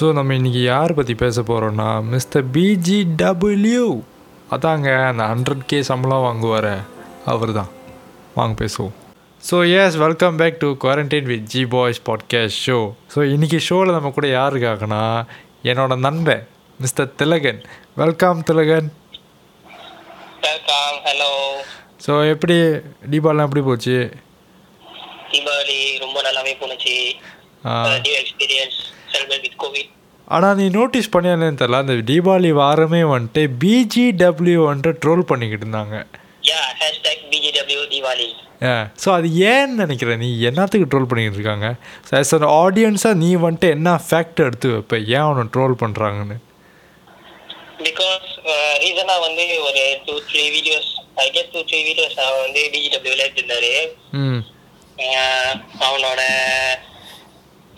So நம்ம இன்றைக்கி யார் பற்றி பேச போகிறோன்னா மிஸ்டர் பிஜிடபிள்யூ அதாங்க அந்த ஹண்ட்ரட் கே சம்பளம் வாங்குவார் அவர் தான் வாங்க பேசுவோம். So yes welcome back to quarantine with G boys podcast show so இன்றைக்கி ஷோவில் நம்ம கூட யார் இருக்காங்கன்னா என்னோட நண்பன் mister Thilakan. Welcome Thilakan. Hello so எப்படி தீபாவளிலாம் எப்படி போச்சு? தீபாவளி ரொம்ப நல்லாவே போனுச்சு எக்ஸ்பீரியன்ஸ் ஆனால் நீ நோட்டீஸ் பண்ணியாலேன்னு தெரில அந்த தீபாவளி வாரமே வந்துட்டு பிஜிடபிள்யூ வந்துட்டு ட்ரோல் பண்ணிக்கிட்டு இருந்தாங்க. ஸோ அது ஏன்னு நினைக்கிற நீ? என்னத்துக்கு ட்ரோல் பண்ணிக்கிட்டு இருக்காங்க? ஸோ ஆஸ் அன் ஆடியன்ஸாக நீ வந்துட்டு என்ன ஃபேக்ட் எடுத்து வைப்ப? ஏன் அவனை ட்ரோல் பண்ணுறாங்கன்னு பிகாஸ் ரீசனா வந்து ஒரு two three videos I get two three videos அவன் வந்து பிஜிடபிள்யூல எடுத்திருந்தாரு. அவனோட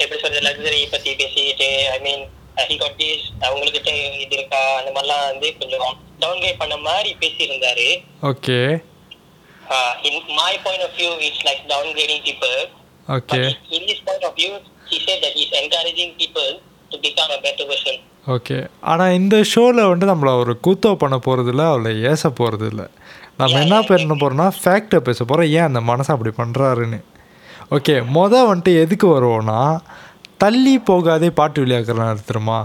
எப்படி சொல்றது லக்ஸரி பத்தி பேசிட்டு I mean he got this அவங்ககிட்ட இது இருக்கா அந்த மாதிரிலாம் வந்து கொஞ்சம் டவுன்கிரேட் பண்ண மாதிரி பேசியிருந்தாரு. Okay uh, in my point of view, it's like downgrading people. Okay in this point of view, he said that he's encouraging people to become a better version. Okay ஆனால் இந்த ஷோவில் வந்துட்டு நம்மளை ஒரு கூத்தோ பண்ண போகிறதில்ல அவளை ஏச போகிறதில்ல நம்ம என்ன பண்ண போகிறோம்னா ஃபேக்டை பேச போகிறோம் ஏன் அந்த மனசை அப்படி பண்ணுறாருன்னு ஓகே மொதல் வந்துட்டு எதுக்கு வருவோன்னா தள்ளி போகாதே பாட்டு தெரியுமா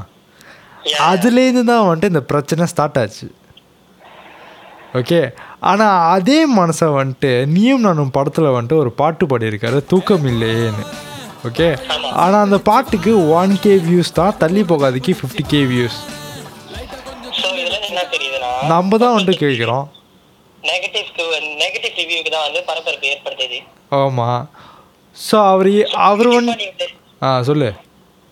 Yeah. அதுலேருந்து தான் வந்துட்டு இந்த பிரச்சனை ஸ்டார்ட் ஆச்சு. ஓகே ஆனால் அதே மனசை வந்துட்டு நீயும் நானும் படத்தில் வந்துட்டு ஒரு பாட்டு பாடியிருக்காரு தூக்கம் இல்லையேன்னு. ஓகே ஆனால் அந்த பாட்டுக்கு ஒன் கே வியூஸ் தான் தள்ளி போகாதுக்கு ஃபிஃப்டி கே வியூஸ் நம்ம தான் வந்துட்டு கேட்குறோம். நெகட்டிவ்க்கு நெகட்டிவ் ரிவ்யூக்கு தான் வந்து பரபரப்பு ஏற்படுத்துது. ஆமாம் ஸோ அவர் அவர் வந்து ஆ சொல்லு.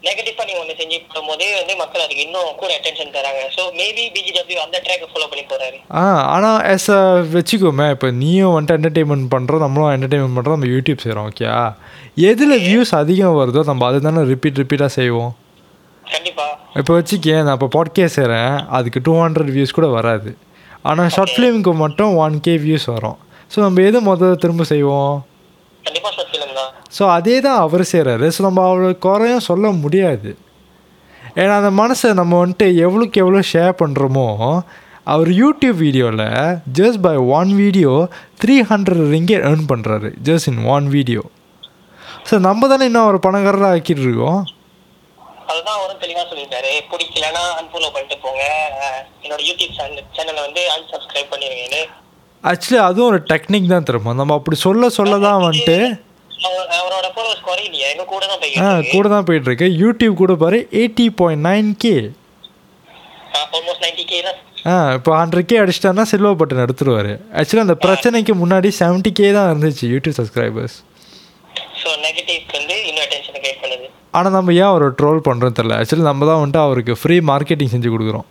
நெகட்டிவா நீ ஒண்ணு செஞ்சு போடும்போது வந்து மக்கள் அதுக்கு இன்னும் கூட அட்டென்ஷன் தராங்க. ஸோ மேபி பிஜிடபிள்யூ அந்த ட்ராக்கை ஃபாலோ பண்ணி போறாரு. ஆ ஆனால் எஸ் அ வச்சுக்கோமே இப்போ நீயும் வந்துட்டு என்டர்டெயின்மெண்ட் பண்ணுறோம் நம்மளும் என்டர்டெயின்மெண்ட் பண்ணுறோம் நம்ம யூடியூப் செய்கிறோம் ஓகே எதில் வியூஸ் அதிகம் வருதோ நம்ம அதை தானே ரிப்பீட் ரிப்பீட்டாக செய்வோம். கண்டிப்பா. இப்போ வச்சுக்கேன் நான் இப்போ பாட்காஸ்ட் செய்கிறேன் அதுக்கு டூ ஹண்ட்ரட் வியூஸ் கூட வராது. ஆனால் ஷார்ட் ஃபிலிமுக்கு மட்டும் ஒன் கே வியூஸ் வரும். ஸோ நம்ம எது முதல்ல திரும்ப செய்வோம் கண்டிப்பா ஷார்ட் ஃபிலிம் தான் ஸோ அதே தான் அவர் செய்கிறாரு ஸோ நம்ம அவ்வளோ குறையும் சொல்ல முடியாது. ஏன்னா அந்த மனசை நம்ம வந்துட்டு எவ்வளோக்கு எவ்வளோ ஷேர் பண்ணுறோமோ அவர் யூடியூப் வீடியோவில் just by one video three hundred ரிங்கே earn பண்ணுறாரு just in one video so நம்ம தானே இன்னும் அவர் பணக்காரராக ஆக்கிட்டு இருக்கோம்? அதுதான் அவரும் தெளிவா சொல்லியிருக்காரு. பிடிக்கலன்னா அன்ஃபாலோ பண்ணிட்டு போங்க. என்னோட யூடியூப் சேனல் சேனலை வந்து அன்சப்ஸ்கிரைப் பண்ணிருங்கன்னு ஆக்சுவலி அதுவும் ஒரு டெக்னிக் தான் திரும்ப நம்ம அப்படி சொல்ல சொல்ல தான் வந்துட்டு எங்க கூட தான் ஆ போய்கிட்டு இருக்கு. கூட தான் போயிட்டுருக்கு யூடியூப் கூட பாரு எயிட்டி பாயிண்ட் நைன் கே ஆ இப்போ ஹண்ட்ரட் கே அடிச்சிட்டாருன்னா சில்வர் பட்டன் எடுத்துருவாரு. ஆக்சுவலி அந்த பிரச்சனைக்கு முன்னாடி செவன்ட்டி கே தான் இருந்துச்சு யூடியூப் சப்ஸ்கிரைபர்ஸ் ஆனால் நம்ம ஏன் அவரை ட்ரோல் பண்ணுறோன்னு தெரில ஆக்சுவலி நம்ம தான் வந்துட்டு அவருக்கு ஃப்ரீ மார்க்கெட்டிங் செஞ்சு கொடுக்குறோம்.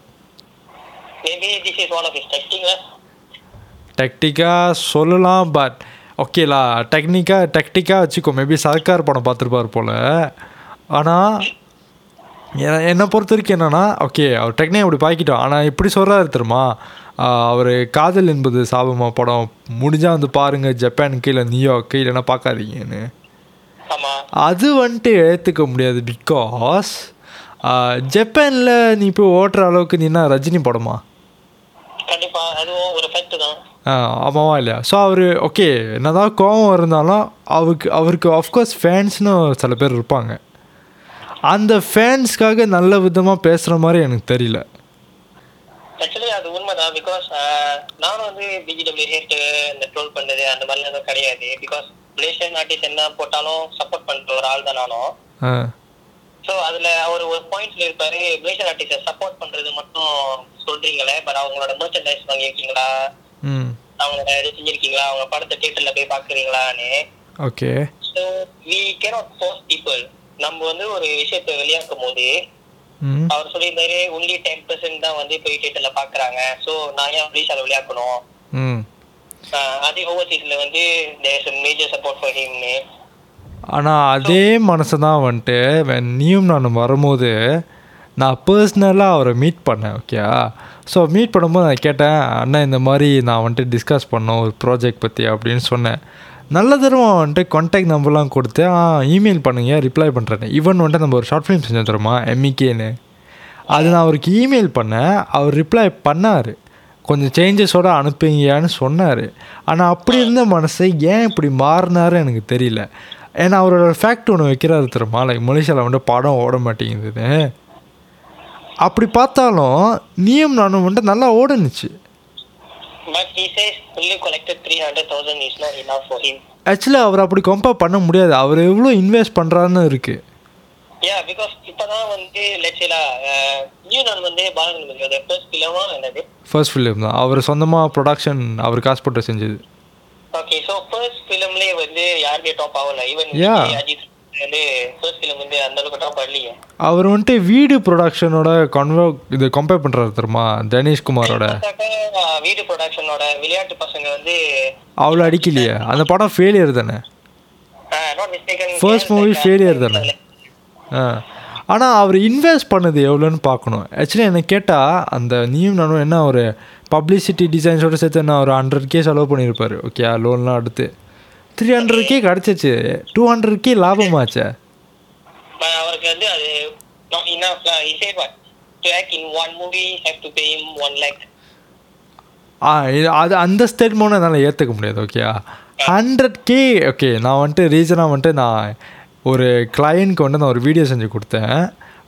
டெக்டிக்காக சொல்லலாம் பட் ஓகேலா டெக்னிக்காக டெக்டிக்காக வச்சுக்கோ. மேபி சர்க்கார் படம் பார்த்துருப்பார் போல். ஆனால் என்னை பொறுத்த வரைக்கும் என்னென்னா ஓகே அவர் டெக்னிக் அப்படி பாய்க்கிட்டோம் ஆனால் இப்படி சொல்கிறாரு தெரியுமா? அவர் காதல் என்பது சாபமா படம் முடிஞ்சால் வந்து பாருங்கள் ஜப்பானுக்கு இல்லை நியூயார்க்கு இல்லைன்னா பார்க்காதீங்கன்னு. அது வந்துட்டு ஏற்றுக்க முடியாது பிகாஸ் ஜப்பானில் நீ போய் ஓட்டுற அளவுக்கு நீ என்ன ரஜினி படமா? கண்டிப்பா அதுவும் ஒரு ஃபேக்ட் தான். ஆமாவா இல்லையா? ஸோ அவர் ஓகே என்னதான் கோவம் இருந்தாலும் அவருக்கு அவருக்கு ஆஃப்கோர்ஸ் ஃபேன்ஸ்னு சில பேர் இருப்பாங்க. அந்த ஃபேன்ஸ்க்காக நல்ல விதமாக பேசுகிற மாதிரி எனக்கு தெரியல. ஆக்சுவலி அது உண்மைதான். பிகாஸ் நானும் வந்து பிஜிடபிள்யூ ஹேட் இந்த ட்ரோல் பண்ணது அந்த மாதிரிலாம் எதுவும் கிடையாது. பிகாஸ் மலேசியன் ஆர்டிஸ்ட் என்ன போட்டாலும் சப்போர்ட் பண்ற ஒரு ஆள் தான் நானும். ஸோ அதுல அவர் ஒரு பாயிண்ட்ல இருப்பாரு. மலேசியன் ஆர்டிஸ்ட சப்போர்ட் பண்றது மட்டும் சொல்றீங்களே பட் அவங்களோட மர்ச்சன்டைஸ் வாங்கியிருக்கீங்களா? அவங்களோட இது செஞ்சிருக்கீங்களா? அவங்க படத்தை தியேட்டர்ல போய் பாக்குறீங்களான்னு okay. So we cannot force people நம்ம வந்து ஒரு விஷயத்தை வெளியாக்கும் போது அவர் சொல்லியிருந்தாரு ஒன்லி டென் பெர்சன்ட் தான் வந்து போய் தியேட்டர்ல பாக்குறாங்க ஸோ நான் ஏன் மலேசியால விளையாக்கணும்? ம். ஆஹ் அதே ஓவர்சீஸ்ல வந்து தேர்ஸ் மேஜர் சப்போர்ட் ஃபார் ஹிம்னு ஆனால் அதே மனசு தான் வந்துட்டு நீயும் நானும் வரும்போது நான் பர்சனலாக அவரை மீட் பண்ணேன் ஓகே ஸோ மீட் பண்ணும்போது நான் கேட்டேன் அண்ணா இந்த மாதிரி நான் வந்துட்டு டிஸ்கஸ் பண்ணோம் ஒரு ப்ராஜெக்ட் பற்றி அப்படின்னு சொன்னேன். நல்ல தருவம் வந்துட்டு கான்டாக்ட் நம்பர்லாம் கொடுத்து ஆ இமெயில் பண்ணுங்க ரிப்ளை பண்ணுறேன் ஈவன் வந்துட்டு நம்ம ஒரு ஷார்ட் ஃபிலிம் செஞ்சு தருமா எம்இகேன்னு அது நான் அவருக்கு இமெயில் பண்ணேன் அவர் ரிப்ளை பண்ணார். கொஞ்சம் சேஞ்சஸோடு அனுப்புங்கயான்னு சொன்னார். ஆனால் அப்படி இருந்த மனசை ஏன் இப்படி மாறினாரு எனக்கு தெரியல. ஏன்னா அவரோட ஃபேக்ட் ஒன்று வைக்கிறாரு தெரியுமா? லைக் மலேசியாவில் வந்துட்டு படம் ஓட மாட்டேங்குதுன்னு. அப்படி பார்த்தாலும் நீயும் நானும் வந்துட்டு நல்லா ஓடுனுச்சு. But he says fully collected 300,000 is not enough for him. Actually அவர் அப்படி கம்பேர் பண்ண முடியாது. அவர் எவ்வளோ இன்வெஸ்ட் பண்ணுறாருன்னு இருக்குது Yeah, because இப்பதான் வந்து let's say lah, uh, new நான் வந்து பாலகணபதியோட ஃபர்ஸ்ட் ஃபிலிமா என்னது? ஃபர்ஸ்ட் ஃபிலிம் தான். அவர் சொந்தமாக ப்ரொடக்ஷன் அவர் காசு போட்டு செஞ்சது. ஓகே ஸோ ஃபர்ஸ்ட் ஃபிலிம்லேயே வந்து யாருமே டாப் ஆகல? Even Yeah. அஜித் ஃபர்ஸ்ட் அவர் வந்துட்டு வீடு ப்ரொடக்ஷனோட கன்வோ இது கம்பேர் பண்ணுறாரு தெரியுமா? தனேஷ் குமாரோட. பார்த்தாக்கா, வீடு ப்ரொடக்ஷனோட விளையாட்டு பசங்க வந்து அவ்வளோ அடிக்கலையே. அந்த படம் ஃபெயிலியர் தானே? First movie failure தானே? ஆ ஆனால் அவர் இன்வெஸ்ட் பண்ணது எவ்வளோன்னு பார்க்கணும். ஆக்சுவலி என்னை கேட்டால் அந்த நீயும் நானும் என்ன ஒரு பப்ளிசிட்டி டிசைன்ஸோட சேர்த்து என்ன ஒரு ஹண்ட்ரட் கே செலவு பண்ணியிருப்பார். ஓகே லோன்லாம் எடுத்து. த்ரீ ஹண்ட்ரட் கே கிடச்சிச்சு. டூ ஹண்ட்ரட் கே லாபமாச்சே. அவருக்கு வந்து அது not enough lah. He said what? To act in one movie have to pay him one lakh. ஆ இது அது அந்த ஸ்டேட்மெண்ட் என்னால் ஏற்றுக்க முடியாது ஓகே ஹண்ட்ரட் கே ஓகே நான் வந்துட்டு ரீசனாக வந்துட்டு நான் ஒரு கிளையண்ட்க்கு வந்துட்டு நான் ஒரு வீடியோ செஞ்சு கொடுத்தேன்.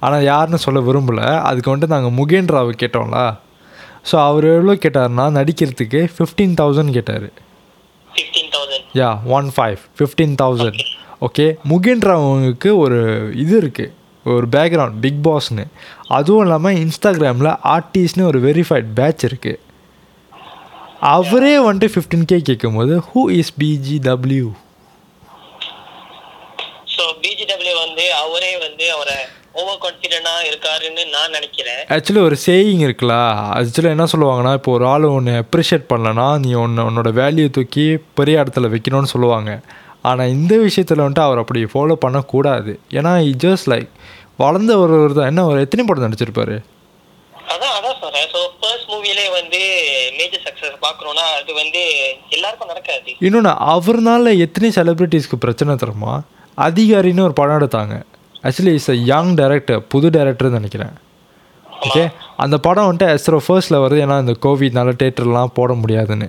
ஆனால் யாருன்னு சொல்ல விரும்பலை. அதுக்கு வந்துட்டு நாங்கள் முகேன் ராவ் கேட்டோம்ல. ஸோ அவர் எவ்வளோ கேட்டார்னா நடிக்கிறதுக்கு ஃபிஃப்டீன் தௌசண்ட் கேட்டார். Yeah one five fifteen thousand okay முகின்றவங்களுக்கு ஒரு இது இருக்குது ஒரு பேக்ரவுண்ட் பிக் பாஸ்னு அதுவும் இல்லாமல் இன்ஸ்டாகிராமில் ஆர்டிஸ்ட்னு ஒரு வெரிஃபைட் பேட்ச் இருக்குது அவரே வந்துட்டு ஃபிஃப்டீன் கே கேட்கும்போது who is PGW so PGW வந்து அவரே வந்து அவரை ஓவர் கான்ஃபிடென்டா இருக்காருன்னு நான் நினைக்கிறேன். ஆக்சுவலி ஒரு சேயிங் இருக்குல்ல ஆக்சுவலி என்ன சொல்லுவாங்கன்னா இப்போ ஒரு ஆள் ஒன்று அப்ரிஷியேட் பண்ணலன்னா நீ ஒன்று உன்னோட வேல்யூ தூக்கி பெரிய இடத்துல வைக்கணும்னு சொல்லுவாங்க. ஆனால் இந்த விஷயத்தில் வந்துட்டு அவர் அப்படி ஃபாலோ பண்ணக்கூடாது. ஏன்னா இ ஜஸ்ட் லைக் வளர்ந்த ஒருவர் தான். என்ன ஒரு எத்தனை படம் நடிச்சிருப்பாரு? அதான் அதான் ஸோ ஃபர்ஸ்ட் மூவிலே வந்து மேஜர் சக்ஸஸ் அது வந்து எல்லாருக்கும் நடக்காது. இன்னொன்று அவர்னால எத்தனை செலிப்ரிட்டிஸ்க்கு பிரச்சனை தருமா அதிகாரின்னு ஒரு படம் எடுத்தாங்க. Actually is a young director புது டேரக்டர்னு நினைக்கிறேன். ஓகே அந்த படம் வந்துட்டு எஸ்ரோ ஃபர்ஸ்ட்டில் வருது. ஏன்னா இந்த கோவிட்னால தேட்டர்லாம் போட முடியாதுன்னு.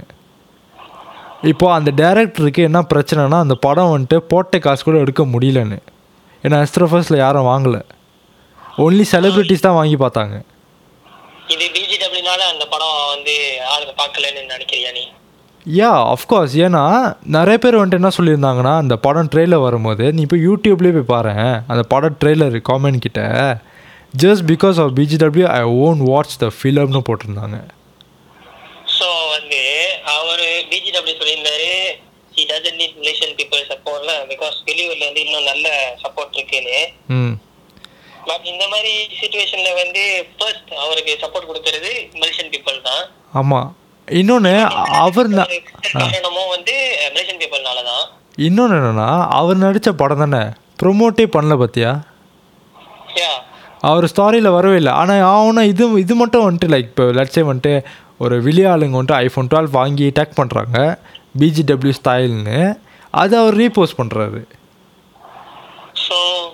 இப்போது அந்த டேரக்டருக்கு என்ன பிரச்சனைனா அந்த படம் வந்துட்டு போட்ட காசு கூட எடுக்க முடியலன்னு. ஏன்னா எஸ்ரோ ஃபர்ஸ்ட்டில் யாரும் வாங்கலை. ஒன்லி செலிப்ரிட்டிஸ் தான் வாங்கி பார்த்தாங்க. இது பிஜிடபிள்யூனால அந்த படம் வந்து ஆளுங்க பார்க்கலன்னு நினைக்கிறியா நீ? யா அஃப்கோர்ஸ் ஏன்னா நிறைய பேர் வந்துட்டு என்ன சொல்லியிருந்தாங்கன்னா அந்த படம் ட்ரெய்லர் வரும்போது நீ இப்போ யூடியூப்லேயே போய் பாரு. அந்த படம் ட்ரெய்லர் காமெண்ட் கிட்ட just because of PGW I won't watch the ஃபிலம்னு போட்டிருந்தாங்க. ஸோ வந்து அவர் பிஜிடபிள்யூ சொல்லியிருந்தாரு he doesn't need relation people சப்போர்ட்ல because வெளியூர்ல இருந்து இன்னும் நல்ல சப்போர்ட் இருக்குன்னு. பட் இந்த மாதிரி சுச்சுவேஷன்ல வந்து ஃபர்ஸ்ட் அவருக்கு சப்போர்ட் கொடுக்கறது மலேசியன் பீப்புள் தான். ஆமாம் இன்னொன்று அவர் காரணமும் வந்து தான் இன்னொன்று என்னென்னா அவர் நடித்த படம் தானே? ப்ரொமோட்டே பண்ணல பார்த்தியா அவர் ஸ்டாரியில் வரவே இல்லை. ஆனால் அவனை இது இது மட்டும் வந்துட்டு லைக் இப்போ லட்சே வந்துட்டு ஒரு விளையாளுங்க வந்துட்டு ஐஃபோன் டுவெல் வாங்கி டேக் பண்ணுறாங்க பிஜிடபிள்யூ ஸ்டைல்னு அதை அவர் ரீபோஸ்ட் பண்ணுறாரு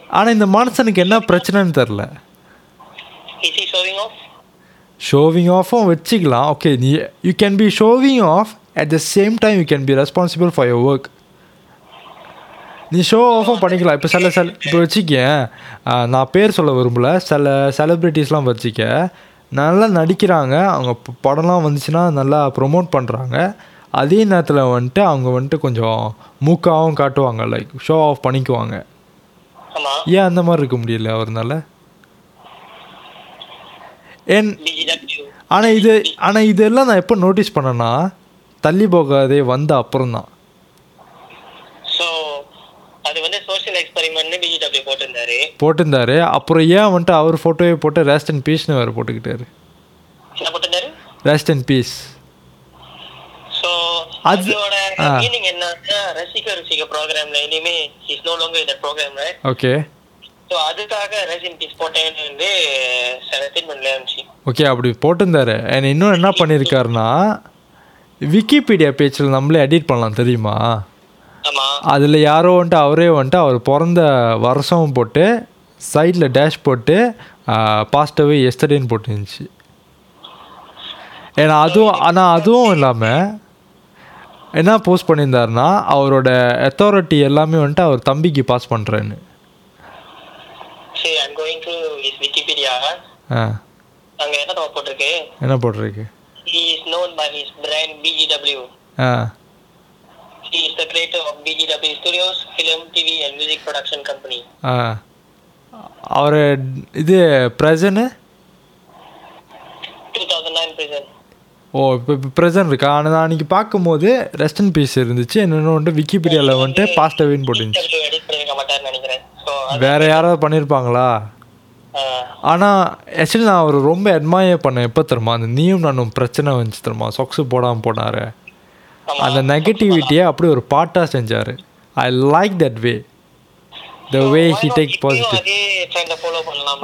ஆனால் இந்த மனுஷனுக்கு என்ன பிரச்சனைன்னு தெரில is he showing off showing ஆஃபும் வச்சுக்கலாம் ஓகே நீ you can be showing off at the same time you can be responsible for your work நீ ஷோ ஆஃபும் பண்ணிக்கலாம். இப்போ சில சில இப்போ வச்சுக்கேன் நான் பேர் சொல்ல விரும்பல. சில செலிப்ரிட்டிஸ்லாம் வச்சுக்க நல்லா நடிக்கிறாங்க. அவங்க படம்லாம் வந்துச்சுன்னா நல்லா ப்ரொமோட் பண்ணுறாங்க அதே நேரத்தில் வந்துட்டு அவங்க வந்துட்டு கொஞ்சம் மூக்காவும் காட்டுவாங்க. லைக் ஷோ ஆஃப் பண்ணிக்குவாங்க. ஏன் அந்த மாதிரி இருக்க முடியல அவர்னால? என் ஆனால் இது ஆனால் இதெல்லாம் நான் எப்போ நோட்டீஸ் பண்ணேன்னா தள்ளி போகாதே வந்த அப்புறம் தான் ஸோ அது வந்து சோஷியல் எக்ஸ்பெரிமெண்ட்னு பிஜிடபிள்யூ போட்டிருந்தாரு. போட்டிருந்தாரு. அப்புறம் ஏன் வந்துட்டு அவர் ஃபோட்டோவே போட்டு ரேஸ்ட் அண்ட் பீஸ்னு வேறு போட்டுக்கிட்டாரு. என்ன போட்டிருந்தாரு? ரேஸ்ட் அண்ட் பீஸ் ஸோ அது- அதோட. மீனிங் என்னன்னா ரசிக ருசிக ப்ரோக்ராம்ல இனிமே இஸ் நோ லோங்கர் இந்த ப்ரோக்ராம் ஓகே ஸோ அதுக்காக ரெசின் பீஸ் போட்டேன்னு வந்து இருந்துச்சு ஓகே அப்படி போட்டிருந்தாரு. அண்ட் இன்னும் என்ன பண்ணியிருக்காருன்னா விக்கிபீடியா பேஜில் நம்மளே எடிட் பண்ணலாம் தெரியுமா? அதில் யாரோ வந்துட்டு அவரே வந்துட்டு அவர் பிறந்த வருஷம் போட்டு சைடில் டேஷ் போட்டு பாஸ்டவே எஸ்டர்டேன்னு போட்டுருந்துச்சு. ஏன்னா அதுவும் ஆனால் அதுவும் இல்லாமல் என்ன போஸ்ட் பண்ணியிருந்தாருன்னா அவரோட அத்தாரிட்டி எல்லாமே வந்துட்டு அவர் தம்பிக்கு பாஸ் பண்ணுறேன்னு சரி I'm going to is Wikipedia ஆ. அங்க என்ன போட்டிருக்கு? என்ன போட்டிருக்கு? He is known by his brand BGW ah. He is the creator of BGW Studios film TV and music production company. ஆ. அவர் இது ப்ரெசன்னு 2009 present. ஓ இப்போ ப்ரெசன்ட் இருக்கா? ஆனால் நான் அன்றைக்கி பார்க்கும்போது ரெஸ்டன் பீஸ் இருந்துச்சு. என்னென்னு வந்துட்டு விக்கிபீடியாவில் வந்துட்டு பாஸ்டவேன்னு போட்டுருந்துச்சு. வேற யாராவது பண்ணியிருப்பாங்களா ஆனால் ஆக்சுவலி நான் அவர் ரொம்ப அட்மையர் பண்ணேன். எப்போ தெரியுமா? அந்த நீயும் நானும் பிரச்சனை வந்துச்சு தெரியுமா? சொக்ஸு போடாமல் போனார். அந்த நெகட்டிவிட்டியை அப்படி ஒரு பாட்டாக செஞ்சார். I like that way the way he take positive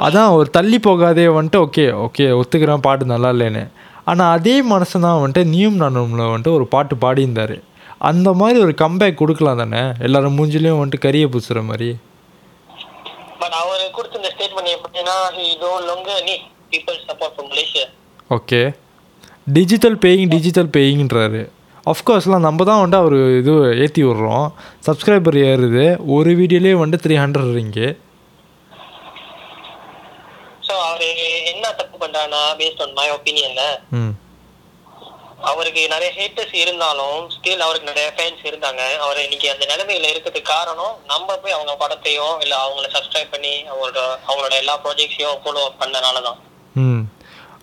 அதான் ஒரு தள்ளி போகாதே வந்துட்டு ஓகே ஓகே ஒத்துக்கிறேன் பாட்டு நல்லா இல்லைன்னு. ஆனால் அதே மனசு தான் வந்துட்டு நீயும் நானும்ல வந்துட்டு ஒரு பாட்டு பாடியிருந்தார். அந்த மாதிரி ஒரு கம்பேக் கொடுக்கலாம் தானே? எல்லாரும் மூஞ்சிலையும் வந்துட்டு கறியை பூசுகிற மாதிரி. பட் அவர் கொடுத்த இந்த ஸ்டேட்மெண்ட் எப்படின்னா he no longer need people support from Malaysia. Okay digital paying digital பேயிங்ன்றாரு அஃப்கோர்ஸ்லாம் நம்ம தான் வந்துட்டு அவர் இது ஏற்றி விட்றோம். சப்ஸ்கிரைபர் ஏறுது. ஒரு வீடியோலேயே வந்துட்டு த்ரீ ஹண்ட்ரட் ரிங்கு. ஸோ அவர் என்ன தப்பு பண்றாருன்னா பேஸ்ட் ஆன் மை ஒப்பீனியன்ல ம். அவருக்கு நிறைய ஹேட்டர்ஸ் இருந்தாலும் ஸ்டில் அவருக்கு நிறைய ஃபேன்ஸ் இருந்தாங்க. அவர் இன்னைக்கு அந்த நிலைமையில இருக்கிறதுக்கு காரணம் நம்ம போய் அவங்க படத்தையோ இல்ல அவங்கள சப்ஸ்கிரைப் பண்ணி அவங்களோட அவங்களோட எல்லா ப்ராஜெக்ட்ஸையும் ஃபாலோ பண்ணனால தான் ம்.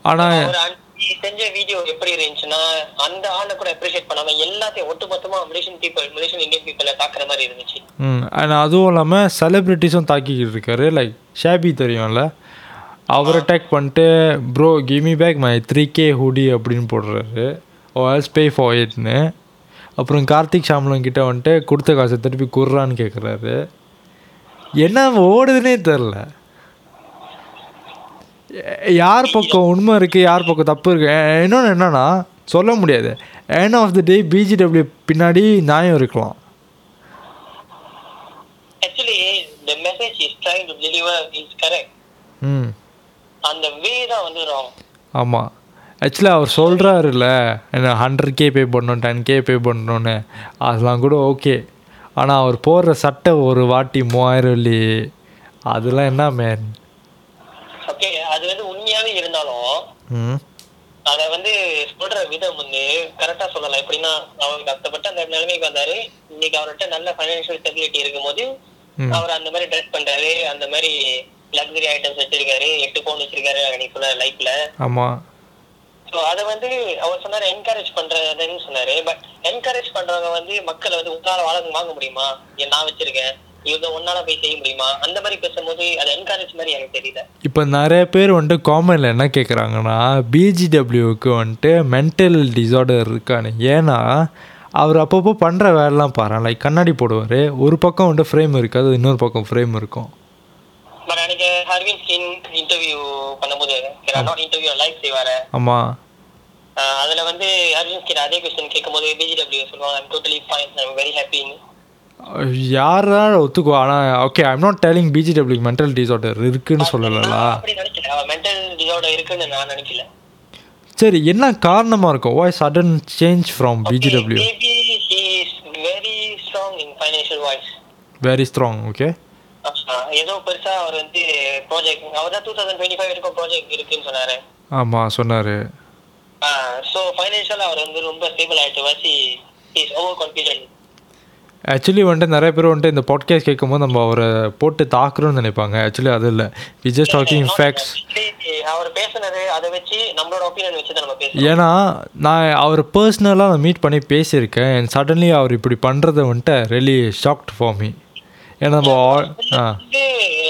ஆனால் அவர் அன்னைக்கு செஞ்ச வீடியோ எப்படி இருந்துச்சுன்னா அந்த ஆளை கூட அப்ரிஷியேட் பண்ணாம எல்லாத்தையும் ஒட்டுமொத்தமா மலேசியன் பீப்பிள் மலேசியன் இந்தியன் பீப்பிளை தாக்குற மாதிரி இருந்துச்சு. ம். அண்ட் அதுவும் இல்லாமல் செலிப்ரிட்டிஸும் தாக்கிக்கிட்டு இருக்காரு. லைக் ஷாபி தெரியும்ல? அவர் அட்டாக் பண்ணிட்டு bro gimme back my three K hoodie அப்படின்னு போடுறாரு. ஆல்ஸ் பே ஃபார் இட்னு அப்புறம் கார்த்திக் ஷாம்லம் கிட்ட வந்துட்டு கொடுத்த காசை திருப்பி குர்றான்னு கேட்குறாரு என்ன ஓடுதுன்னே தெரில. யார் பக்கம் உண்மை இருக்குது யார் பக்கம் தப்பு இருக்குது இன்னொன்று என்னன்னா சொல்ல முடியாது. End of the day PGW பின்னாடி நியாயம் இருக்கலாம். Actually the message is trying to deliver is correct ம். அந்த வே தான் வந்து ராங் ஆமாம் ஆக்சுவலாக அவர் சொல்கிறாருல்ல என்ன ஹண்ட்ரட் கே பே பண்ணணும் டென் கே பே பண்ணணும்னு. அதெல்லாம் கூட ஓகே ஆனால் அவர் போடுற சட்டை ஒரு வாட்டி மூவாயிரம் வெள்ளி. அதெல்லாம் என்ன மேன் ஓகே அது வந்து உண்மையாவே இருந்தாலும் ம். அத வந்து சொல்ற விதம் வந்து கரெக்டா சொல்லலாம் எப்படின்னா அவர் கஷ்டப்பட்டு அந்த நிலைமைக்கு வந்தாரு. இன்னைக்கு அவர்கிட்ட நல்ல ஃபைனான்சியல் ஸ்டெபிலிட்டி இருக்கும்போது. அவர் அந்த மாதிரி ட்ரெஸ் பண்றாரு. அந்த மாதிரி லக்ஸரி ஐட்டம்ஸ் வச்சிருக்காரு. எட்டு பவுன் வச்சிருக்காரு நீ சொன்ன லைஃப்ல ஆமாம் ஸோ அதை வந்து அவர் சொன்னார் என்கரேஜ் பண்றதுன்னு சொன்னாரு. பட் என்கரேஜ் பண்றவங்க வந்து மக்களை வந்து உன்னால வாழ வாங்க முடியுமா? ஏன் நான் வச்சிருக்கேன். இவங்க உன்னால போய் செய்ய முடியுமா? அந்த மாதிரி பேசும்போது அது என்கரேஜ் மாதிரி எனக்கு தெரியல. இப்போ நிறைய பேர் வந்துட்டு காமெண்டில் என்ன கேட்குறாங்கன்னா பிஜிடபிள்யூக்கு வந்துட்டு மென்டல் டிசார்டர் இருக்கான்னு ஏன்னா அவர் அப்பப்போ பண்ணுற வேலைலாம் பாரு லைக் கண்ணாடி போடுவார். ஒரு பக்கம் வந்துட்டு ஃப்ரேம் இருக்காது இன்னொரு பக்கம் ஃப்ரேம் இருக்கும். பட் அன்னைக்கு ஹர்வின் ஸ்கின் இன்டர்வியூ பண்ணும்போது நாட் இன்டர்வியூ லைவ் செய்வாரு. ஆஹ் அதுல வந்து ஹர்வின் ஸ்கின் அதே கொஸ்டின் கேட்கும்போது பிஜிடபிள்யூ சொல்லுவாங்க I'm totally fine I'm very ஹாப்பின்னு யாரா ஒத்துக்கோ ஆனால் okay I'm not telling PGW mental disorder இருக்குன்னு சொல்லலா அப்படி நினைக்கல. அவன் மென்டல் டிசார்டர் இருக்குன்னு நான் நினைக்கல. சரி என்ன காரணமாக இருக்கும்? Why sudden change from PGW maybe he is very strong in financial wise very strong okay ஏதோ பெருசா அவர் வந்து ப்ராஜெக்ட் அவர் தான் டூ தௌசண்ட் டுவெண்ட்டி ஃபைவ் வரைக்கும் ப்ராஜெக்ட் இருக்குன்னு சொன்னாரு. ஆமாம் சொன்னார். ஸோ ஃபைனான்ஷியல் அவர் வந்து ரொம்ப ஸ்டேபிள் ஆயிட்டு வாசி இஸ் ஓவர் கான்ஃபிடென்ட் ஆக்சுவலி வந்துட்டு நிறைய பேர் வந்துட்டு இந்த பாட்காஸ்ட் கேட்கும்போது நம்ம அவரை போட்டு தாக்குறோம்னு நினைப்பாங்க. ஆக்சுவலி அது இல்லை. வி ஜஸ்ட் டாக்கிங் ஃபேக்ட்ஸ் அவர் பேசுனது அதை வச்சு நம்மளோட ஒப்பீனியன் வச்சு தான் நம்ம பேசுறோம். ஏன்னா நான் அவர் பர்சனலாக நான் மீட் பண்ணி பேசியிருக்கேன் அண்ட் சடன்லி அவர் இப்படி பண்ணுறத வந்துட்டு ரெலி ஷாக்ட் ஃபார் மீ ஏன்னா நம்ம ஆ.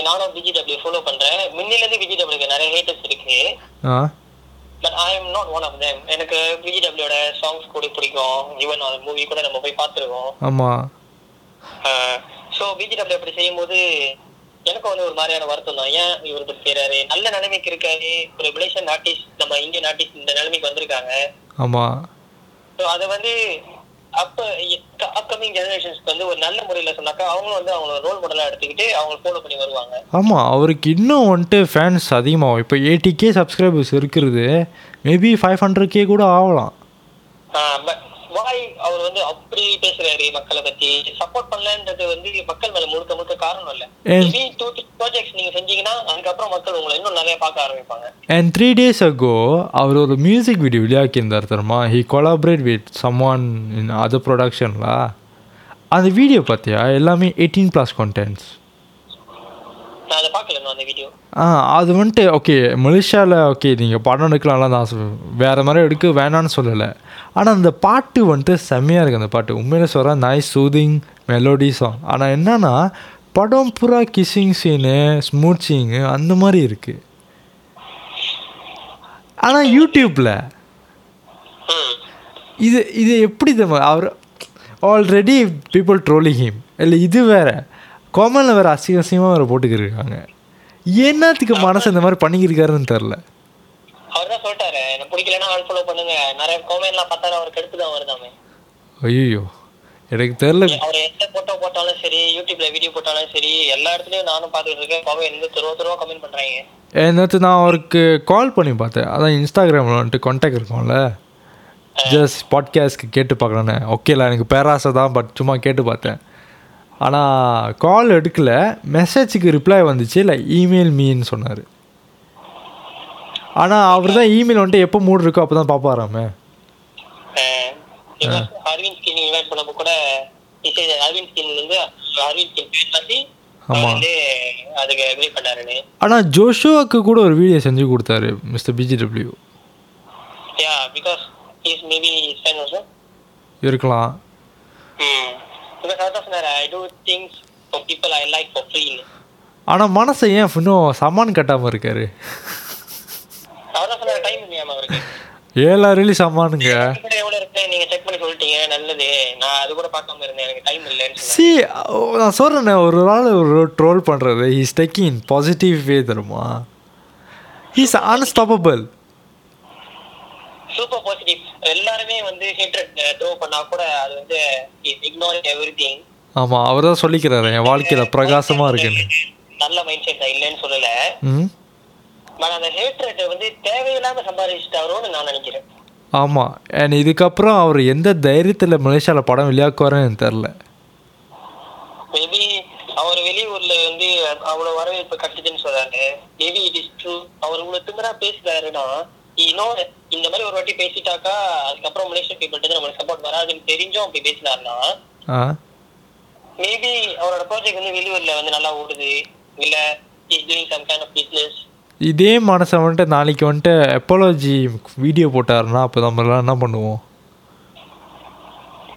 நானும் பிஜிடபிள்யூ ஃபாலோ பண்றேன். முன்னில இருந்து பிஜிடபிள்யூக்கு நிறைய ஹேட்டர்ஸ் இருக்கு. ஆ. But I am not one of them எனக்கு பிஜிடபிள்யூட சாங்ஸ் கூட பிடிக்கும். ஈவன் அந்த மூவி கூட நம்ம போய் பார்த்துருக்கோம் ஆமாம் ஸோ பிஜிடபிள்யூ அப்படி செய்யும்போது எனக்கும் வந்து ஒரு மாதிரியான வருத்தம் தான். ஏன் இவர் இப்படி செய்யறாரு நல்ல நிலைமைக்கு இருக்காரு. ஒரு மலேசியன் ஆர்டிஸ்ட் நம்ம இந்தியன் ஆர்டிஸ்ட் இந்த நிலைமைக்கு வந்திருக்காங்க. ஆமாம் ஸோ அதை வந்து அப்ப அப்கமிங் ஜெனரேஷன்ஸ்க்கு வந்து ஒரு நல்ல முறையில சொன்னாக்கா அவங்களும் வந்து அவங்கள ரோல் மாடலா எடுத்துக்கிட்டு அவங்க ஃபாலோ பண்ணி வருவாங்க. ஆமாம் அவருக்கு இன்னும் வந்துட்டு ஃபேன்ஸ் அதிகமாகும். இப்போ எயிட்டி கே சப்ஸ்கிரைபர்ஸ் இருக்கிறது மேபி ஃபைவ் ஹண்ட்ரட் கே கூட ஆகலாம். வாய் அவர் வந்து அப்படி பேசுறாரு மக்களை பத்தி? சப்போர்ட் பண்ணலன்றது வந்து மக்கள் மேல முழுக்க முழுக்க காரணம் இல்ல. மேபி டூ த்ரீ ப்ராஜெக்ட்ஸ் நீங்க செஞ்சீங்கன்னா அதுக்கப்புறம் மக்கள் உங்களை இன்னும் நிறைய பார்க்க ஆரம்பிப்பாங்க. அண்ட் த்ரீ டேஸ் அகோ அவர் ஒரு மியூசிக் வீடியோ வெளியாக்கியிருந்தார் தெரியுமா? He collaborate with someone in other ப்ரொடக்ஷனில் அந்த வீடியோ பார்த்தியா? எல்லாமே எயிட்டீன் ப்ளஸ் கண்டென்ட்ஸ் நான் அதை பார்க்கல இன்னும் அந்த வீடியோ ஆ அது வந்துட்டு ஓகே மலேசியாவில் ஓகே நீங்கள் படம் எடுக்கலாம்லாம் தான் வேறு மாதிரி எடுக்க வேணான்னு சொல்லலை. ஆனால் அந்த பாட்டு வந்துட்டு செம்மையாக இருக்குது அந்த பாட்டு. உண்மையில சொல்கிறேன் நைஸ் சூதிங் மெலோடி சாங் ஆனால் என்னன்னா படம் பூரா கிஸ்ஸிங் சீனு ஸ்மூச்சிங்கு அந்த மாதிரி இருக்குது ஆனால் யூடியூப்பில் இது இது எப்படி அவர் ஆல்ரெடி பீப்புள் ட்ரோலிங் ஹிம் இல்லை இது வேற. கோமலில் வேறு அசிங்க அசிங்கமாக வேறு போட்டுக்கிருக்காங்க என்னத்துக்கு மனசு இந்த மாதிரி பண்ணிக்கிருக்காருன்னு தெரில. அவர் தான் சொல்லிட்டாரு. எனக்கு பிடிக்கலன்னா அன்ஃபாலோ பண்ணுங்க. நிறைய கோமெண்ட்லாம் பார்த்தாரு அவருக்கு எடுத்து தான் வருதாமே. ஐயோ எனக்கு தெரில. அவர் எந்த போட்டோ போட்டாலும் சரி யூடியூப்ல வீடியோ போட்டாலும் சரி எல்லா இடத்துலயும் நானும் பார்த்துட்டு இருக்கேன். கோமெண்ட் வந்து தெருவ தெருவா கமெண்ட் பண்றாங்க. நேற்று நான் அவருக்கு கால் பண்ணி பார்த்தேன். அதான் இன்ஸ்டாகிராமில் வந்துட்டு கான்டாக்ட் இருக்கும்ல. ஜஸ்ட் பாட்காஸ்ட்க்கு கேட்டு பார்க்கலான்னு ஓகேல எனக்கு பேராசை தான் பட் சும்மா கேட்டு பார்த்தேன். ஆனால் கால் எடுக்கல. மெசேஜுக்கு ரிப்ளை வந்துச்சு. இல்லை இமெயில் மீன்னு சொன்னார். ஆனால் அவர் தான் இமெயில் வந்துட்டு எப்போ மூடு இருக்கோ அப்போ தான் பார்ப்பாராமே அரவிந்த் ஸ்கின் இன்வைட் பண்ணப்போ கூட அரவிந்த் ஸ்கின் வந்து அரவிந்த் ஸ்கின் பேர் பண்ணாருன்னு. ஆனால் ஜோஷுவாக்கு கூட ஒரு வீடியோ செஞ்சு கொடுத்தாரு mister PGW yeah because is maybe இருக்கலாம். சொன்னாரு I do things for people I like for free ஆனால் மனசை ஏன் இன்னும் சமான் கட்டாமல் இருக்காரு? அவருக்கு? ஏழாயிரம் சமானுங்க? சி நான் சொல்கிறேனே ஒரு நாள் ஒரு ட்ரோல் பண்ணுறது ஹீஸ் டேக்கிங் பாசிட்டிவ் வே தருமா ஹீஸ் அன்ஸ்டாப்பபிள் சூப்பர் பாசிட்டிவ் எல்லாருமே வந்து ஹேட்ரட் த்ரோ பண்ணா கூட அது வந்து இக்னோர் எவ்ரி திங் ஆமாம் அவர் தான் சொல்லிக்கிறாரு என் வாழ்க்கையில் பிரகாசமாக இருக்குன்னு. நல்ல மைண்ட் செட் தான் இல்லைன்னு சொல்லல. பட் அந்த ஹேட்ரட் வந்து தேவையில்லாம சம்பாதிச்சிட்டாரோன்னு நான் நினைக்கிறேன். ஆமாம் அண்ட் இதுக்கப்புறம் அவர் எந்த தைரியத்தில் மலேசியாவில் படம் வெளியாக்குவாருன்னு தெரில மேபி அவர் வெளியூர்ல வந்து அவ்வளவு வரவேற்பு கிடைச்சதுன்னு சொல்றாரு. மேபி இட் இஸ் ட்ரூ அவர் இவ்வளவு திமிரா பேசுறாருன்னா இன்னும் இந்த மாதிரி ஒரு வாட்டி பேசிட்டாக்கா அதுக்கப்புறம் மலேசியன் பீப்புள் நம்மளுக்கு சப்போர்ட் வராதுன்னு தெரிஞ்சும் அப்படி பேசினாருன்னா மேபி அவரோட ப்ராஜெக்ட் வந்து வெளியூர்ல வந்து நல்லா ஓடுது. இல்ல is doing some kind of business இதே மனசை வந்துட்டு நாளைக்கு வந்துட்டு எப்பாலஜி வீடியோ போட்டாருன்னா அப்போ நம்மளாம் என்ன பண்ணுவோம்?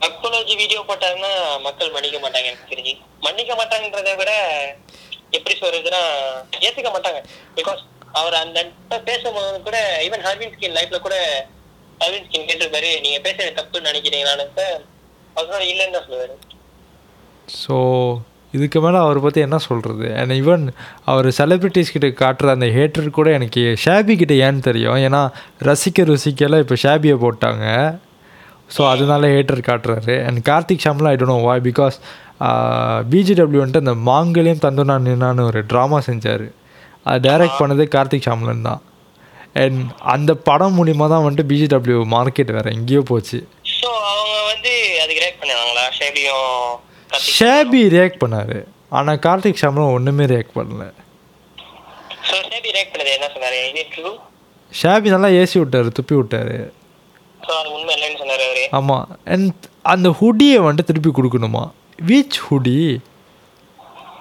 அக்னாலஜி வீடியோ போட்டாருன்னா மக்கள் மன்னிக்க மாட்டாங்க எனக்கு தெரிஞ்சு. மன்னிக்க மாட்டாங்கன்றதை விட எப்படி சொல்றதுன்னா ஏத்துக்க மாட்டாங்க. பிகாஸ் அவர் அந்த பேசும்போது கூட ஈவன் ஹர்வின் ஸ்கின் லைஃப்ல கூட ஹர்வின் ஸ்கின் கேட்டிருப்பாரு நீங்க பேசுறது தப்புன்னு நினைக்கிறீங்களான்னு அவரோட இல்லைன்னு தான் சொல்லுவாரு. ஸோ இதுக்கு மேலே அவரை பற்றி என்ன சொல்கிறது அண்ட் ஈவன் அவர் செலிப்ரிட்டிஸ் கிட்ட காட்டுற அந்த ஹேட்டர் கூட எனக்கு ஷாபி கிட்ட ஏன்னு தெரியும்? ஏன்னா ரசிக்க ருசிக்கெல்லாம் இப்போ ஷாபியை போட்டாங்க. ஸோ அதனால ஹேட்டர் காட்டுறாரு. And Karthik ஷாம்லாம் I don't know why because PGW வந்துட்டு அந்த மாங்கலியம் தந்துனா நின்னான்னு ஒரு ட்ராமா செஞ்சார். அது டைரக்ட் பண்ணது கார்த்திக் ஷாம்லன் தான். அண்ட் அந்த படம் மூலிமா தான் வந்துட்டு பிஜிடபிள்யூ மார்க்கெட் வேறு எங்கேயோ போச்சு. சோ அவங்க வந்து அதுக்கு ரியாக்ட் பண்ணாங்களா ஷேபியும் ஷாபி ரியாக்ட் பண்ணார். ஆனால் கார்த்திக் ஷாம்லாம் ஒன்றுமே ரியாக்ட் பண்ணல. ஷேபி நல்லா ஏசி விட்டாரு துப்பி விட்டாரு. ஆமாம் அண்ட் அந்த ஹுடியை வந்துட்டு திருப்பி கொடுக்கணுமா? வீச் ஹுடி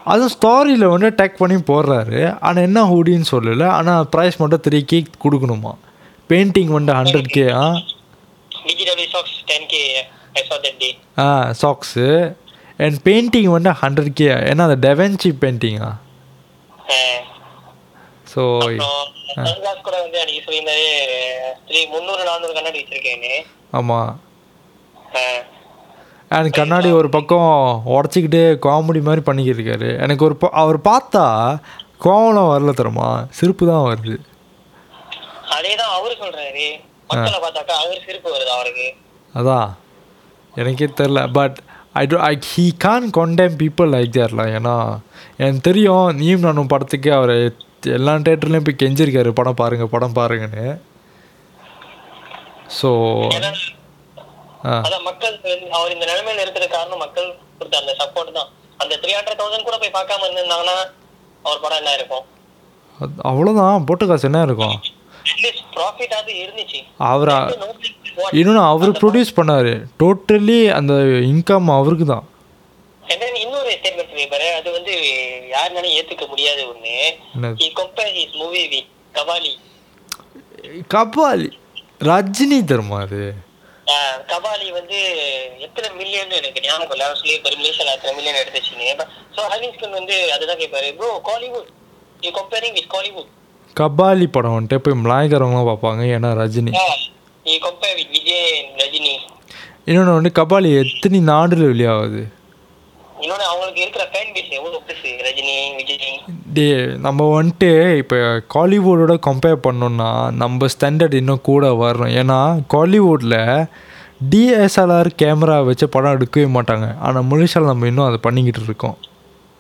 அதுவும் ஸ்டாரியில் வந்து டேக் பண்ணி போடுறாரு. ஆனால் என்ன ஹுடின்னு சொல்லலை. ஆனால் ப்ரைஸ் மட்டும் த்ரீ கே கொடுக்கணுமா? பெயிண்டிங் வந்து ஹண்ட்ரட் கே ஆ? ஆ சாக்ஸு அண்ட் பெயிண்டிங் வந்து ஹண்ட்ரட் கே ஏன்னா அந்த டெவென்சி பெயிண்டிங்கா ஸோ அப்புறம் சன்கிளாஸ் கூட வந்து அன்னைக்கு சொல்லியிருந்தாரு த்ரீ முந்நூறு நானூறு கண்ணாடி வச்சிருக்கேன்னு. ஆமாம் அண்ட் கண்ணாடி ஒரு பக்கம் உடச்சிக்கிட்டே காமெடி மாதிரி பண்ணிக்கிட்டு இருக்காரு எனக்கு ஒரு அவர் பார்த்தா கோவலம் வரல தருமா சிரிப்பு தான் வருது. அதேதான் அவரு சொல்றாரு. மக்களை பார்த்தாக்கா அவர் சிரிப்பு வருது அவருக்கு. அதான் எனக்கே தெரில but I do I he can condemn people like தேர்லாம் ஏன்னா எனக்கு தெரியும் நீயும் நானும் படத்துக்கு அவர் எல்லா தேட்டர்லேயும் போய் கெஞ்சிருக்காரு. படம் பாருங்க படம் பாருங்கன்னு. ஸோ அதான் மக்கள் அவர் இந்த நிலைமையில இருக்கிற காரணம் மக்கள் கொடுத்த அந்த சப்போர்ட் தான். அந்த த்ரீ ஹண்ட்ரட் தௌசண்ட் கூட போய் பார்க்காம இருந்திருந்தாங்கன்னா அவர் படம் என்ன இருக்கும்? அவ்வளோதான் போட்ட காசு என்ன இருக்கும்? அவர். இன்னொன்று அவர் ப்ரொடியூஸ் பண்ணார். டோட்டலி அந்த இன்கம் அவருக்கு தான். இன்னொரு ஸ்டேட்மெண்ட் இருக்கு பாரு. அது வந்து யாருனாலும் ஏத்துக்க முடியாத with கபாலி கபாலி ரஜினி தருமா அது? கபாலி வந்து எத்தனை மில்லியன் எனக்கு ஞாபகம் இல்லை. சொல்லி ஒரு மலேசியால எத்தனை மில்லியன் எடுத்துச்சுன்னு ஸோ ஹரிஸ்கன் வந்து அதுதான் கேட்பாரு bro Kollywood you comparing with Kollywood Kabali படம் வந்துட்டு போய் மலாய்க்காரவங்களாம் பார்ப்பாங்க ஏன்னா Rajini. You compare with Vijay Rajini. இன்னொன்று வந்து கபாலி எத்தனை நாடுல வெளியாகுது? டே நம்ம வந்துட்டு இப்போ காலிவுட்டோட கம்பேர் பண்ணோம்னா நம்ம ஸ்டாண்டர்ட் இன்னும் கூட வரணும் ஏன்னா காலிவுட்டில் டிஎஸ்எல்ஆர் கேமரா வச்சு படம் எடுக்கவே மாட்டாங்க. ஆனால் மலேசியாவில் நம்ம இன்னும் அதை பண்ணிக்கிட்டு இருக்கோம்.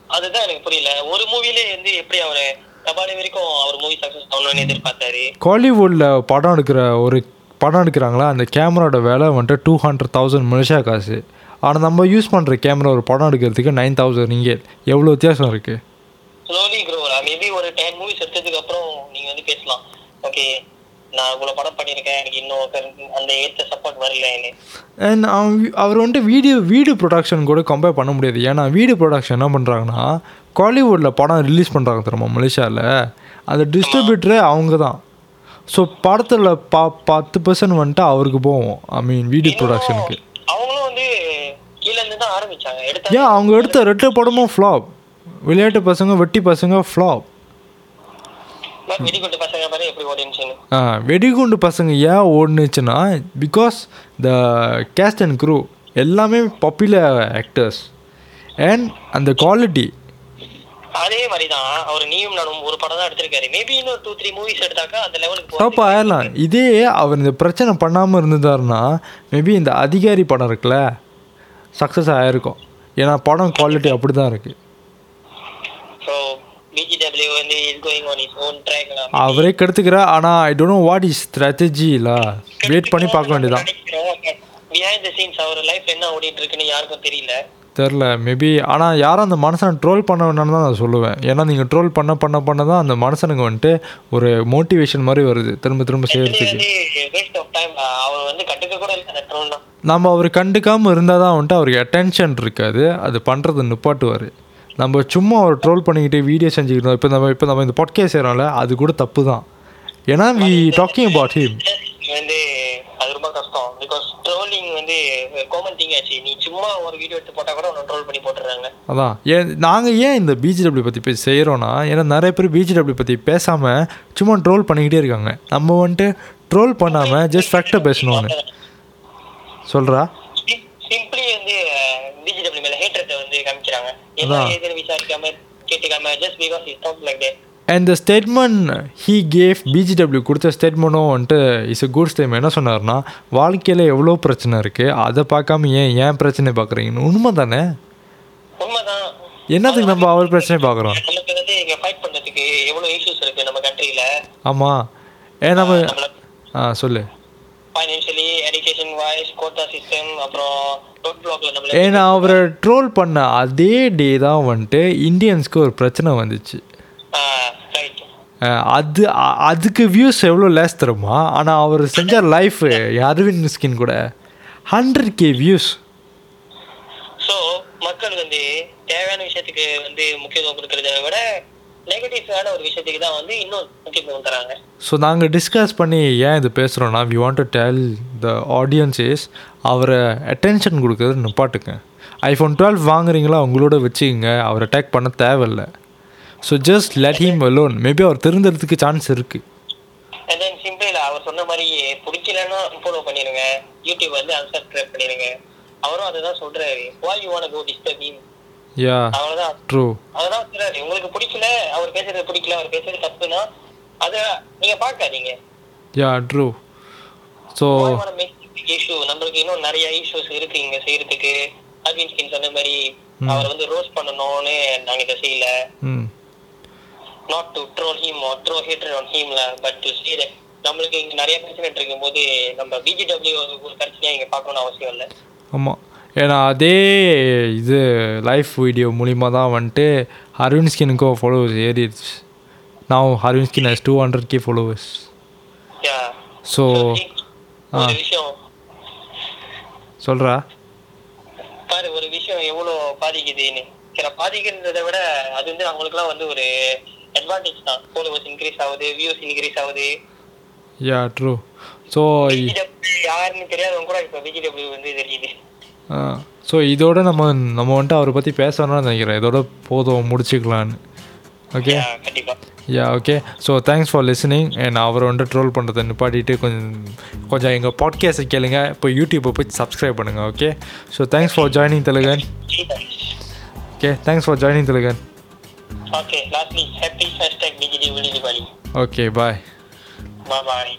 அதுதான் எனக்கு புரியல. ஒரு மூவிலே வந்து எப்படி அவரு கபாலி வரைக்கும் அவர் மூவி சக்சஸ் ஆகணும்னு எதிர்பார்த்தாரு? காலிவுட்டில் படம் எடுக்கிற ஒரு படம் எடுக்கிறாங்களா? அந்த கேமராவோட விலை வந்துட்டு டூ ஹண்ட்ரட் தௌசண்ட் மலேசியா காசு. ஆனால் நம்ம யூஸ் பண்ணுற கேமரா ஒரு படம் எடுக்கிறதுக்கு நைன் தௌசண்ட் இங்கே. எவ்வளோ வித்தியாசம் இருக்குது ஸ்லோலி க்ரோ மேபி ஒரு டென் மூவிஸ் எடுத்ததுக்கு அப்புறம் நீங்க வந்து பேசலாம். ஓகே நான் இவ்வளவு படம் பண்ணியிருக்கேன். எனக்கு இன்னும் அந்த ஏத்த சப்போர்ட் வரலன்னு அண்ட் அவர் வந்துட்டு வீடியோ வீடியோ ப்ரொடக்ஷன் கூட கம்பேர் பண்ண முடியாது. ஏன்னா வீடியோ ப்ரொடக்ஷன் என்ன பண்ணுறாங்கன்னா காலிவுட்டில் படம் ரிலீஸ் பண்ணுறாங்க தெரியுமா மலேசியாவில் அந்த டிஸ்ட்ரிபியூட்டரே அவங்க தான் ஸோ படத்தில் பா பத்து பர்சன்ட் வந்துட்டு அவருக்கு போவோம் ஐ மீன் வீடியோ ப்ரொடக்ஷனுக்கு கீழ இருந்து தான் ஆரம்பிச்சாங்க. எடுத்த ஏன் அவங்க எடுத்த ரெண்டு படமும் ஃப்ளாப் விளையாட்டு பசங்க வெட்டி பசங்க ஃப்ளாப் வெடிகுண்டு பசங்க பாரு எப்படி ஓடிச்சுன்னு ஆ வெடிகுண்டு பசங்க ஏன் ஓடுனுச்சுன்னா because the cast and crew எல்லாமே பாப்புலர் ஆக்டர்ஸ் அண்ட் அந்த குவாலிட்டி அதே மாதிரி தான் அவர் நீயும் நானும் ஒரு படம் தான் எடுத்திருக்காரு. மேபி இன்னும் டூ த்ரீ மூவிஸ் எடுத்தாக்கா அந்த லெவலுக்கு டாப் ஆயிடலாம் இதே அவர் இந்த பிரச்சனை பண்ணாமல் இருந்திருந்தாருன்னா மேபி இந்த அதிகாரி படம் இருக்குல்ல சக்ஸஸ் ஆகிருக்கும் ஏன்னா படம் குவாலிட்டி அப்படி தான் இருக்குது அவரே கெடுத்துக்கிறா ஆனால் I don't know what is strategy இல்லை வெயிட் பண்ணி பார்க்க வேண்டியதான் தெரில மேபி ஆனால் யாரும் அந்த மனுஷனை ட்ரோல் பண்ண வேணாம்னு தான் நான் சொல்லுவேன். ஏன்னா நீங்கள் ட்ரோல் பண்ண பண்ண பண்ண தான் அந்த மனுஷனுக்கு வந்துட்டு ஒரு மோட்டிவேஷன் மாதிரி வருது. திரும்ப திரும்ப செய்யறதுக்கு. அவர் வந்து கண்டுக்க கூட இல்லை அந்த ட்ரோல் தான் நம்ம அவர் கண்டுக்காமல் இருந்தால் தான் வந்துட்டு அவருக்கு அட்டென்ஷன் இருக்காது. அது பண்ணுறது நிப்பாட்டுவார். நம்ம சும்மா அவர் ட்ரோல் பண்ணிக்கிட்டு வீடியோ செஞ்சுக்கிட்டோம் இப்போ நம்ம இப்போ நம்ம இந்த பொட்கே செய்கிறோம்ல அது கூட தப்பு தான். ஏன்னா வி டாக்கிங் அபவுட் ஹிம் வந்து அது ரொம்ப கஷ்டம். பிகாஸ் ட்ரோலிங் வந்து காமன் திங் ஆச்சு. நீ சும்மா ஒரு வீடியோ எடுத்து போட்டா கூட ட்ரோல் பண்ணி போட்டுறாங்க அதான். ஏன் நாங்கள் ஏன் இந்த பிஜிடபிள்யூ பற்றி பேசி செய்கிறோன்னா ஏன்னா நிறைய பேர் பிஜிடபிள்யூ பற்றி பேசாமல் சும்மா ட்ரோல் பண்ணிக்கிட்டே இருக்காங்க. நம்ம வந்துட்டு ட்ரோல் பண்ணாமல் ஜஸ்ட் ஃபேக்டாக பேசணும்னு. சொல்கிறா சிம்பிளி வந்து பிஜிடபிள்யூ மேல ஹேட்ரத்தை வந்து காமிக்கிறாங்க. என்ன ஏதுன்னு விசாரிக்காம கேட்டுக்காம just because is talk like that and the statement he gave PGW கொடுத்த ஸ்டேட்மெண்ட்டும் வந்துட்டு இஸ் a குட் ஸ்டேட்மெண்ட் என்ன சொன்னார்னா வாழ்க்கையில் எவ்வளோ பிரச்சனை இருக்குது அதை பார்க்காம ஏன் ஏன் பிரச்சனை பார்க்குறீங்கன்னு? உண்மை தானே? உண்மைதான். என்னத்துக்கு நம்ம அவர் பிரச்சனை பார்க்குறோம்? நமக்கு வந்து இங்க ஃபைட் பண்றதுக்கு எவ்வளவு இஷ்யூஸ் இருக்கு நம்ம கண்ட்ரில ஆமாம் ஏன் நம்ம ஆ சொல்லு. Financially education wise quota system அப்புறம் ஏன்னா அவரை ட்ரோல் பண்ண அதே டே தான் வந்துட்டு இந்தியன்ஸ்க்கு ஒரு பிரச்சனை வந்துச்சு. அது அதுக்கு வியூஸ் எவ்வளோ லேஸ் தருமா ஆனால் அவர் செஞ்ச லைஃப் அரவிந்த் மிஸ்கின் கூட ஹண்ட்ரட் கே வியூஸ் சோ மக்கள் வந்து தேவையான விஷயத்துக்கு வந்து முக்கியத்துவம் கொடுக்கறத விட நெகட்டிவான ஒரு விஷயத்துக்கு தான் வந்து இன்னும் முக்கியத்துவம் தராங்க. ஸோ நாங்கள் டிஸ்கஸ் பண்ணி ஏன் இது பேசுகிறோன்னா we want to tell the audience is அவரை அட்டென்ஷன் கொடுக்கறது நிப்பாட்டுங்க. ஐஃபோன் டுவெல் வாங்குறீங்களா உங்களோட வச்சுக்கோங்க. அவர் அட்டாக் பண்ண தேவையில்லை. So just let him alone. Maybe அவர் திருந்துறதுக்கு சான்ஸ் இருக்குது அண்ட் தென் சிம்பிள் அவர் சொன்ன மாதிரி பிடிக்கலன்னா ஃபாலோ பண்ணிருங்க யூடியூப் வந்து அன்சப்ஸ்கிரைப் பண்ணிருங்க அவரும் அதுதான் சொல்றாரு. Why you want to go disturb him? யா அவ்வளவுதான். ட்ரூ அதுதான் சொல்றாரு உங்களுக்கு பிடிக்கல அவர் பேசுறது பிடிக்கல அவர் பேசுறது தப்புனா அத நீங்க பார்க்காதீங்க. யா ட்ரூ ஸோ இஷ்யூ நம்மளுக்கு இன்னும் நிறைய இஷ்யூஸ் இருக்கு இங்க செய்யறதுக்கு. அர்வின் சொன்ன மாதிரி அவரை வந்து ரோஸ் பண்ணணும்னு நாங்க இதை செய்யல. Not to troll him or throw hater on ஹீம்ல but to see நம்மளுக்கு இங்க நிறைய பிரச்சனை இருக்கும்போது நம்ம பிஜிடபிள்யூ ஒரு பிரச்சனையா இங்க பார்க்கணும்னு அவசியம் இல்லை. ஆமாம் ஏன்னா அதே இது லைஃப் வீடியோ மூலிமா தான் வந்துட்டு அரவிந்த் ஸ்கினுக்கும் ஃபாலோவர்ஸ் ஏறிடுச்சு நான் Aravind skin has two hundred K followers so விஷயம். சொல்கிறா பாரு ஒரு விஷயம் எவ்வளவு பாதிக்குதுன்னு. சில பாதிக்கிறதை விட அது வந்து அவங்களுக்குலாம் வந்து ஒரு அட்வான்டேஜ் தான். ஃபாலோவர்ஸ் இன்க்ரீஸ் ஆகுது வியூஸ் இன்க்ரீஸ் ஆகுது. யா ட்ரூ ஸோ யாருன்னு தெரியாதவங்க கூட இப்ப பிஜிடபிள்யூ வந்து தெரியுது. ஸோ இதோட நம்ம நம்ம வந்துட்டு அவரை பற்றி பேசணும்னு நினைக்கிறேன். இதோட போதும் முடிச்சுக்கலான்னு okay yeah okay so thanks for listening and அவரை வந்துட்டு ட்ரோல் பண்ணுறதை நிப்பாட்டிட்டு கொஞ்சம் கொஞ்சம் எங்கள் பாட்காஸ்ட்டை கேளுங்க. இப்போ யூடியூப்பை போய் சப்ஸ்கிரைப் பண்ணுங்கள் okay so thanks for joining தெலுகன். Okay thanks for joining தெலுகன். Okay okay bye bye